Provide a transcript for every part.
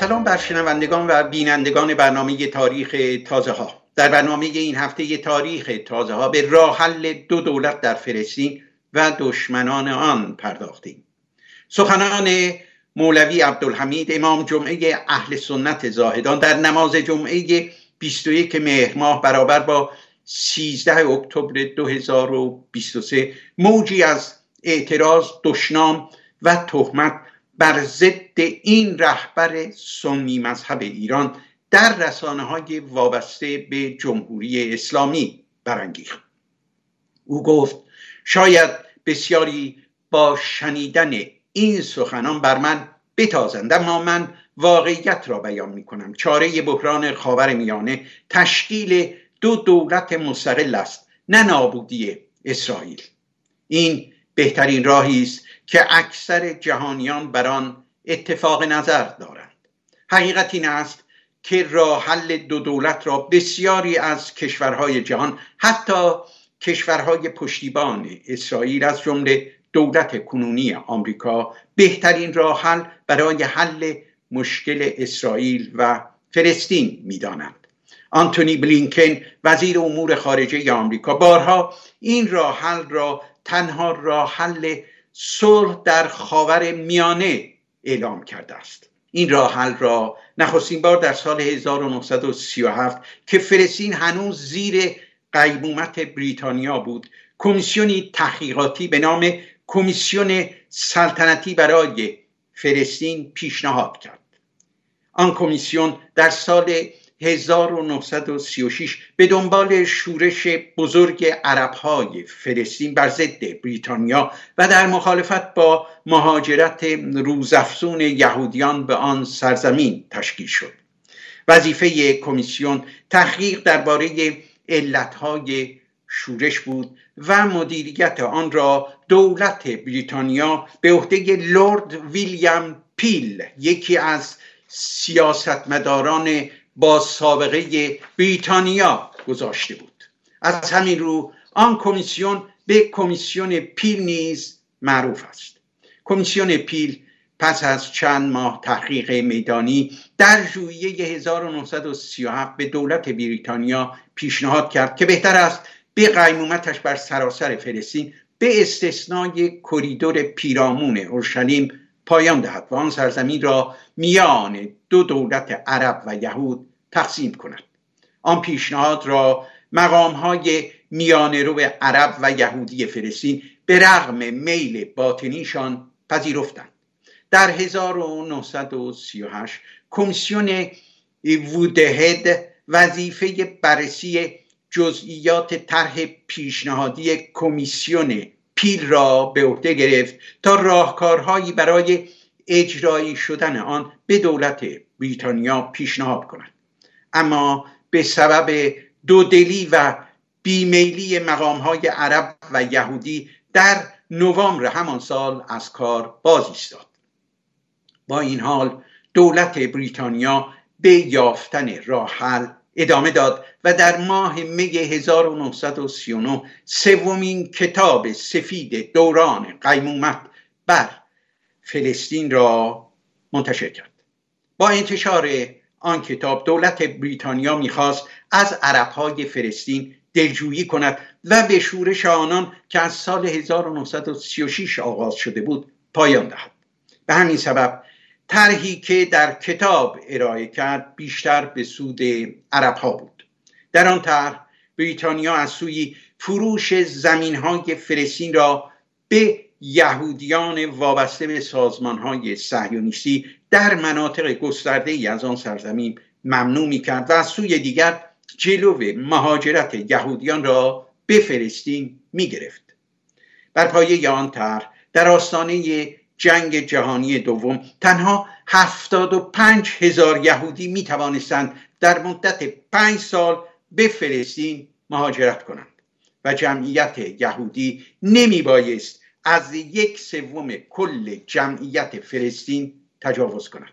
سلام بر شنوندگان و بینندگان برنامه تاریخ تازه ها. در برنامه این هفته تاریخ تازه ها به راه حل دو دولت در فلسطین و دشمنان آن پرداختیم. سخنان مولوی عبدالحمید امام جمعه اهل سنت زاهدان در نماز جمعه 21 مهر ماه برابر با 13 اکتبر 2023 موجی از اعتراض دشنام و تهمت بر ضد این رهبر سنی مذهب ایران در رسانه های وابسته به جمهوری اسلامی برانگیخت. او گفت شاید بسیاری با شنیدن این سخنان بر من بتازند اما من واقعیت را بیان می کنم چاره بحران خاور میانه تشکیل دو دولت مستقل است نه نابودی اسرائیل. این بهترین راهی است که اکثر جهانیان بر آن اتفاق نظر دارند. حقیقت این است که راه حل دو دولت را بسیاری از کشورهای جهان حتی کشورهای پشتیبان اسرائیل از جمله دولت کنونی آمریکا بهترین راه حل برای حل مشکل اسرائیل و فلسطین می‌دانند. آنتونی بلینکن وزیر امور خارجه آمریکا بارها این راه حل را تنها راه حل صلح در خاور میانه اعلام کرده است. این راه حل را نخستین بار در سال 1937 که فلسطین هنوز زیر قیمومت بریتانیا بود کمیسیونی تحقیقاتی به نام کمیسیون سلطنتی برای فلسطین پیشنهاد کرد. آن کمیسیون در سال 1936 به دنبال شورش بزرگ عربهای فلسطین بر ضد بریتانیا و در مخالفت با مهاجرت روزافزون یهودیان به آن سرزمین تشکیل شد. وظیفه کمیسیون تحقیق درباره علتهای شورش بود و مدیریت آن را دولت بریتانیا به عهده لورد ویلیام پیل یکی از سیاستمداران با سابقه بریتانیا گذاشته بود. از همین رو آن کمیسیون به کمیسیون پیل نیز معروف است. کمیسیون پیل پس از چند ماه تحقیق میدانی در ژوئیه 1937 به دولت بریتانیا پیشنهاد کرد که بهتر است به قیمومتش بر سراسر فلسطین به استثنای کریدور پیرامون اورشلیم پایان دهد و آن سرزمین را میان دو دولت عرب و یهود تقسیم کند. آن پیشنهاد را مقام های میان رو عرب و یهودی فلسطین به رغم میل باطنیشان پذیرفتند. در 1938 کمیسیون وودهد وظیفه بررسی جزئیات طرح پیشنهادی کمیسیون پیل را به عهده گرفت تا راهکارهایی برای اجرایی شدن آن به دولت بریتانیا پیشنهاد کند. اما به سبب دودلی و بیمیلی مقام های عرب و یهودی در نوامبر همان سال از کار باز ایستاد. با این حال دولت بریتانیا به یافتن راه حل ادامه داد و در ماه می 1939 سومین کتاب سفید دوران قیمومت بر فلسطین را منتشر کرد. با انتشار آن کتاب دولت بریتانیا می‌خواست از عربهای فلسطین دلجویی کند و به شورش آنان که از سال 1936 آغاز شده بود پایان دهد. به همین سبب طرحی که در کتاب ارائه کرد بیشتر به سود عرب ها بود. در آن طرح بریتانیا از سوی فروش زمین های فلسطین را به یهودیان وابسته به سازمان های سهیونیستی در مناطق گسترده ای از آن سرزمین ممنوع می کرد و از سوی دیگر جلو مهاجرت یهودیان را به فلسطین می گرفت بر پایه آن طرح در آستانه جنگ جهانی دوم. تنها هفتاد و پنج هزار یهودی می توانستند در مدت پنج سال به فلسطین مهاجرت کنند و جمعیت یهودی نمی بایست از یک سوم کل جمعیت فلسطین تجاوز کنند.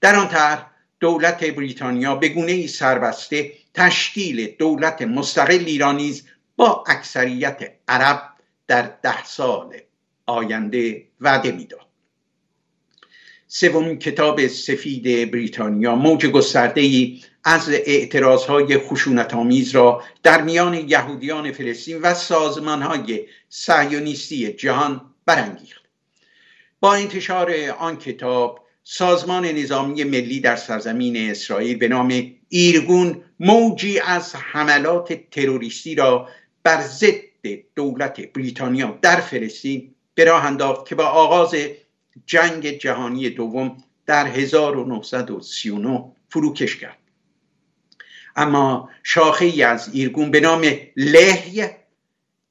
در آن طرح دولت بریتانیا به گونه ای سربسته تشکیل دولت مستقل ایرانیز با اکثریت عرب در ده سال آینده وعده می‌داد. سومین کتاب سفید بریتانیا موج گسترده ای از اعتراض های خشونت آمیز را در میان یهودیان فلسطین و سازمان های سیونیستی جهان برانگیخت. با انتشار آن کتاب سازمان نظامی ملی در سرزمین اسرائیل به نام ایرگون موجی از حملات تروریستی را بر ضد دولت بریتانیا در فلسطین به راه انداخت که با آغاز جنگ جهانی دوم در 1939 فروکش کرد. اما شاخه ای از ایرگون به نام لهی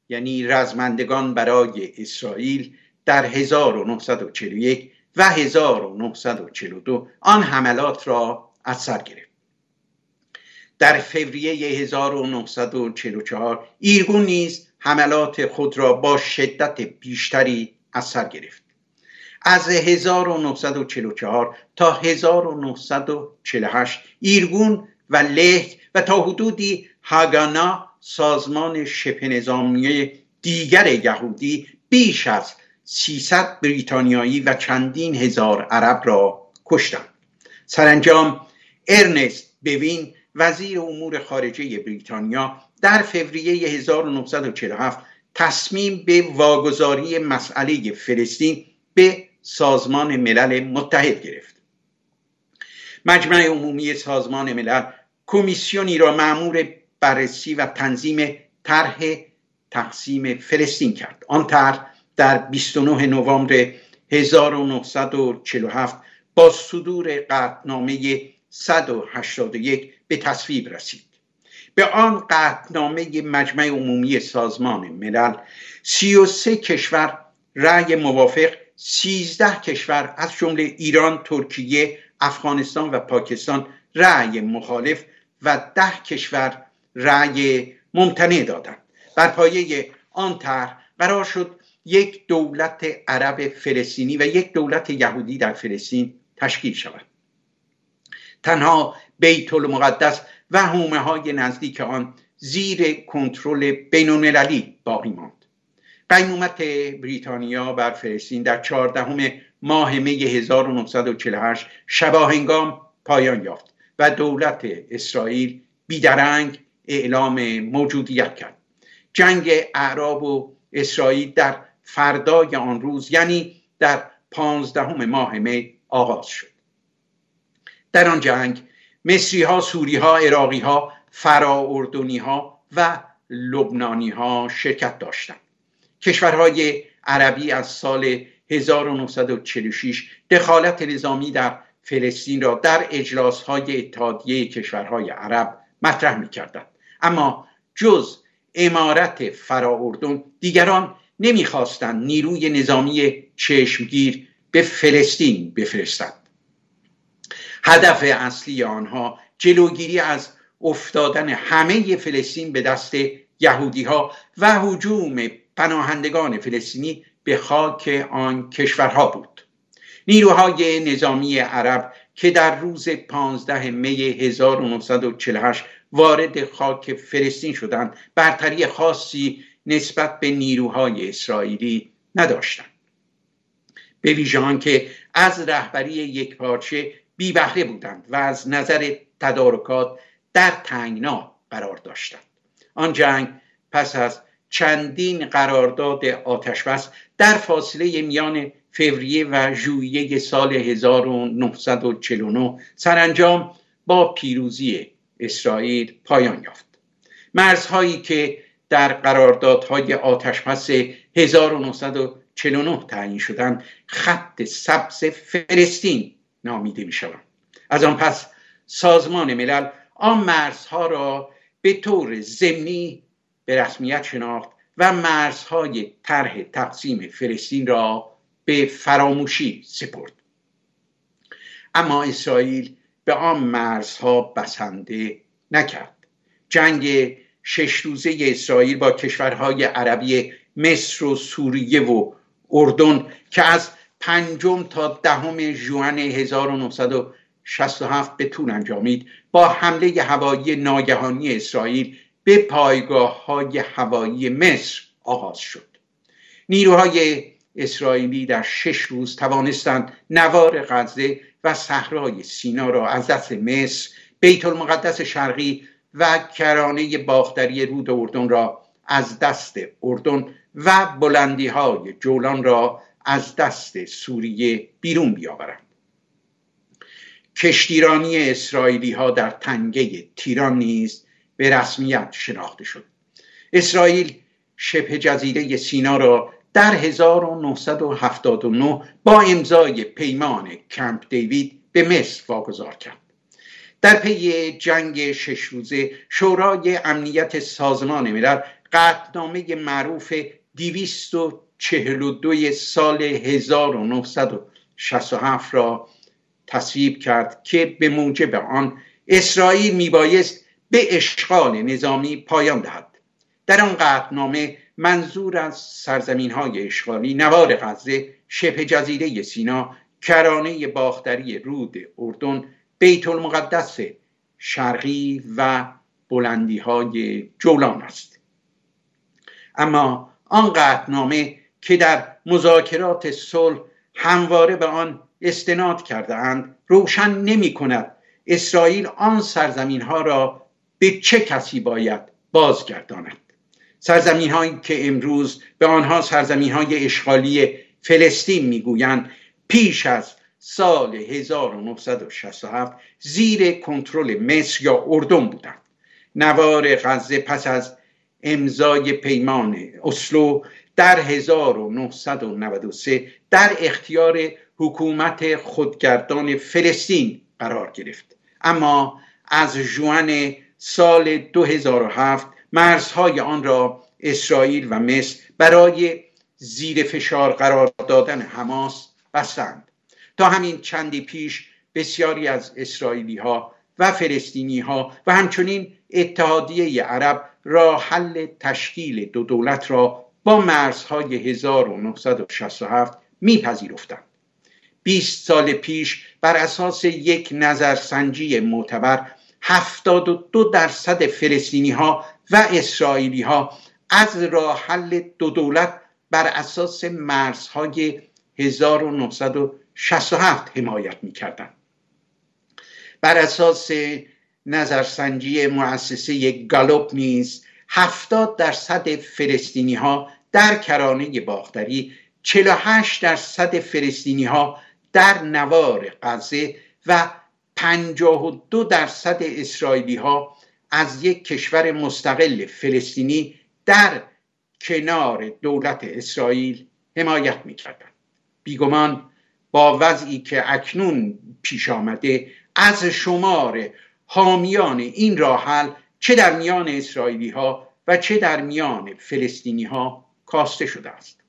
یعنی رزمندگان برای اسرائیل در 1941 و 1942 آن حملات را از سر گرفت. در فوریه 1944 ایرگون نیز حملات خود را با شدت بیشتری از سر گرفت. از 1944 تا 1948 ایرگون و لهک و تا حدودی هاگانا سازمان شبه نظامی دیگر یهودی بیش از 300 بریتانیایی و چندین هزار عرب را کشتند. سرانجام ارنست بوین وزیر امور خارجه بریتانیا در فوریه 1947 تصمیم به واگذاری مسئله فلسطین به سازمان ملل متحد گرفت. مجمع عمومی سازمان ملل کمیسیونی را معمور بررسی و تنظیم طرح تقسیم فلسطین کرد. آن طرح در 29 نوامبر 1947 با صدور قطنامه 181 به تصویب رسید. به آن قطنامه مجمع عمومی سازمان ملل 33 کشور رأی موافق 13 کشور از جمله ایران، ترکیه، افغانستان و پاکستان رأی مخالف و ده کشور رأی ممتنع دادند. بر پایه آن طرح قرار شد یک دولت عرب فلسطینی و یک دولت یهودی در فلسطین تشکیل شود. تنها بیت المقدس و حومه های نزدیک آن زیر کنترل بین المللی باقی ماند. قیمومت بریتانیا بر فلسطین در چهاردهم ماه می 1948 شباهنگام پایان یافت و دولت اسرائیل بیدرنگ اعلام موجودیت کرد. جنگ اعراب و اسرائیل در فردای آن روز یعنی در پانزدهم ماه می آغاز شد. در آن جنگ مصری ها سوری ها عراقی ها فرا اردنی ها و لبنانی ها شرکت داشتند. کشورهای عربی از سال 1946 دخالت نظامی در فلسطین را در اجلاس های اتحادیه کشورهای عرب مطرح می کردند اما جز امارت فرا اردن دیگران نمی‌خواستند نیروی نظامی چشمگیر به فلسطین بفرستند. هدف اصلی آنها جلوگیری از افتادن همه فلسطین به دست یهودی ها و حجوم پناهندگان فلسطینی به خاک آن کشورها بود. نیروهای نظامی عرب که در روز 15 می 1948 وارد خاک فلسطین شدند برتری خاصی نسبت به نیروهای اسرائیلی نداشتند. به ویژه که از رهبری یک پارچه بی بهره بودند و از نظر تدارکات در تنگنا قرار داشتند. آن جنگ پس از چندین قرارداد آتشبس در فاصله میان فوریه و ژوئیه سال 1949 سرانجام با پیروزی اسرائیل پایان یافت. مرزهایی که در قراردادهای آتشبس 1949 تعیین شدند خط سبز فلسطین نامیده می شوند از آن پس سازمان ملل آن مرزها را به طور ضمنی به رسمیت شناخت و مرزهای طرح تقسیم فلسطین را به فراموشی سپرد. اما اسرائیل به آن مرزها بسنده نکرد. جنگ شش روزه اسرائیل با کشورهای عربی مصر و سوریه و اردن که از پنجم تا دهم ژوئن 1967 به طول انجامید. با حمله هوایی ناگهانی اسرائیل به پایگاه های هوایی مصر آغاز شد. نیروهای اسرائیلی در شش روز توانستند نوار غزه و صحرای سینا را از دست مصر بیت المقدس شرقی و کرانه باختری رود اردن را از دست اردن و بلندی های جولان را از دست سوریه بیرون بیاورند کشتیرانی اسرائیلی ها در تنگه تیران نیز به رسمیت شناخته شد. اسرائیل شبه جزیره سینا را در 1979 با امضای پیمان کمپ دیوید به مصر واگذار کرد. در پی جنگ شش روزه شورای امنیت سازمان ملل قطنامه معروف 242 سال 1967 را تصویب کرد که به موجب آن اسرائیل میبایست به اشغال نظامی پایان دهد. در آن قطعنامه منظور از سرزمین های اشغالی نوار غزه شبه جزیره سینا کرانه باختری رود اردن بیت المقدس شرقی و بلندی های جولان است. اما آن قطعنامه که در مذاکرات صلح همواره به آن استناد کرده اند روشن نمی کند اسرائیل آن سرزمین ها را به چه کسی باید بازگرداند. سرزمین هایی که امروز به آنها سرزمین های اشغالی فلسطین می‌گویند پیش از سال 1967 زیر کنترل مصر یا اردن بودند. نوار غزه پس از امضای پیمان اسلو در 1993 در اختیار حکومت خودگردان فلسطین قرار گرفت. اما از جوان سال 2007 مرزهای آن را اسرائیل و مصر برای زیر فشار قرار دادن حماس بستند. تا همین چندی پیش بسیاری از اسرائیلی ها و فلسطینی ها و همچنین اتحادیه عرب را حل تشکیل دو دولت را با مرزهای 1967 میپذیرفتند 20 سال پیش بر اساس یک نظرسنجی معتبر 72 درصد فلسطینی ها و اسرائیلی ها از راه حل دو دولت بر اساس مرزهای 1967 حمایت می کردن. بر اساس نظرسنجی مؤسسه گالوپ نیز 70 درصد فلسطینی ها در کرانه باختری 48 درصد فلسطینی ها در نوار غزه و 52 درصد اسرائیلی ها از یک کشور مستقل فلسطینی در کنار دولت اسرائیل حمایت می‌کردند. بیگمان با وضعی که اکنون پیش آمده از شمار حامیان این راحل چه در میان اسرائیلی ها و چه در میان فلسطینی ها کاسته شده است.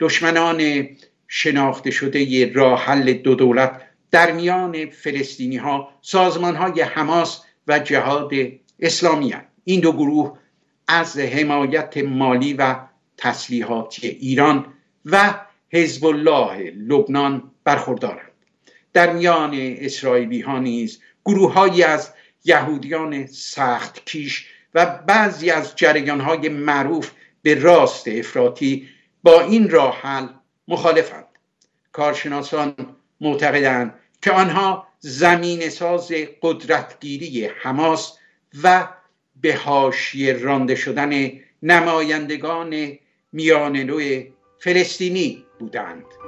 دشمنان شناخته شده راه حل دو دولت در میان فلسطینی ها سازمان های حماس و جهاد اسلامی این دو گروه از حمایت مالی و تسلیحاتی ایران و حزب الله لبنان برخوردارند. در میان اسرائیلی ها نیز گروههایی از یهودیان سخت کیش و بعضی از جریان های معروف به راست افراطی با این راه حل مخالفند. کارشناسان معتقدند که آنها زمین ساز قدرتگیری حماس و به حاشیه رانده شدن نمایندگان میان فلسطینی بودند.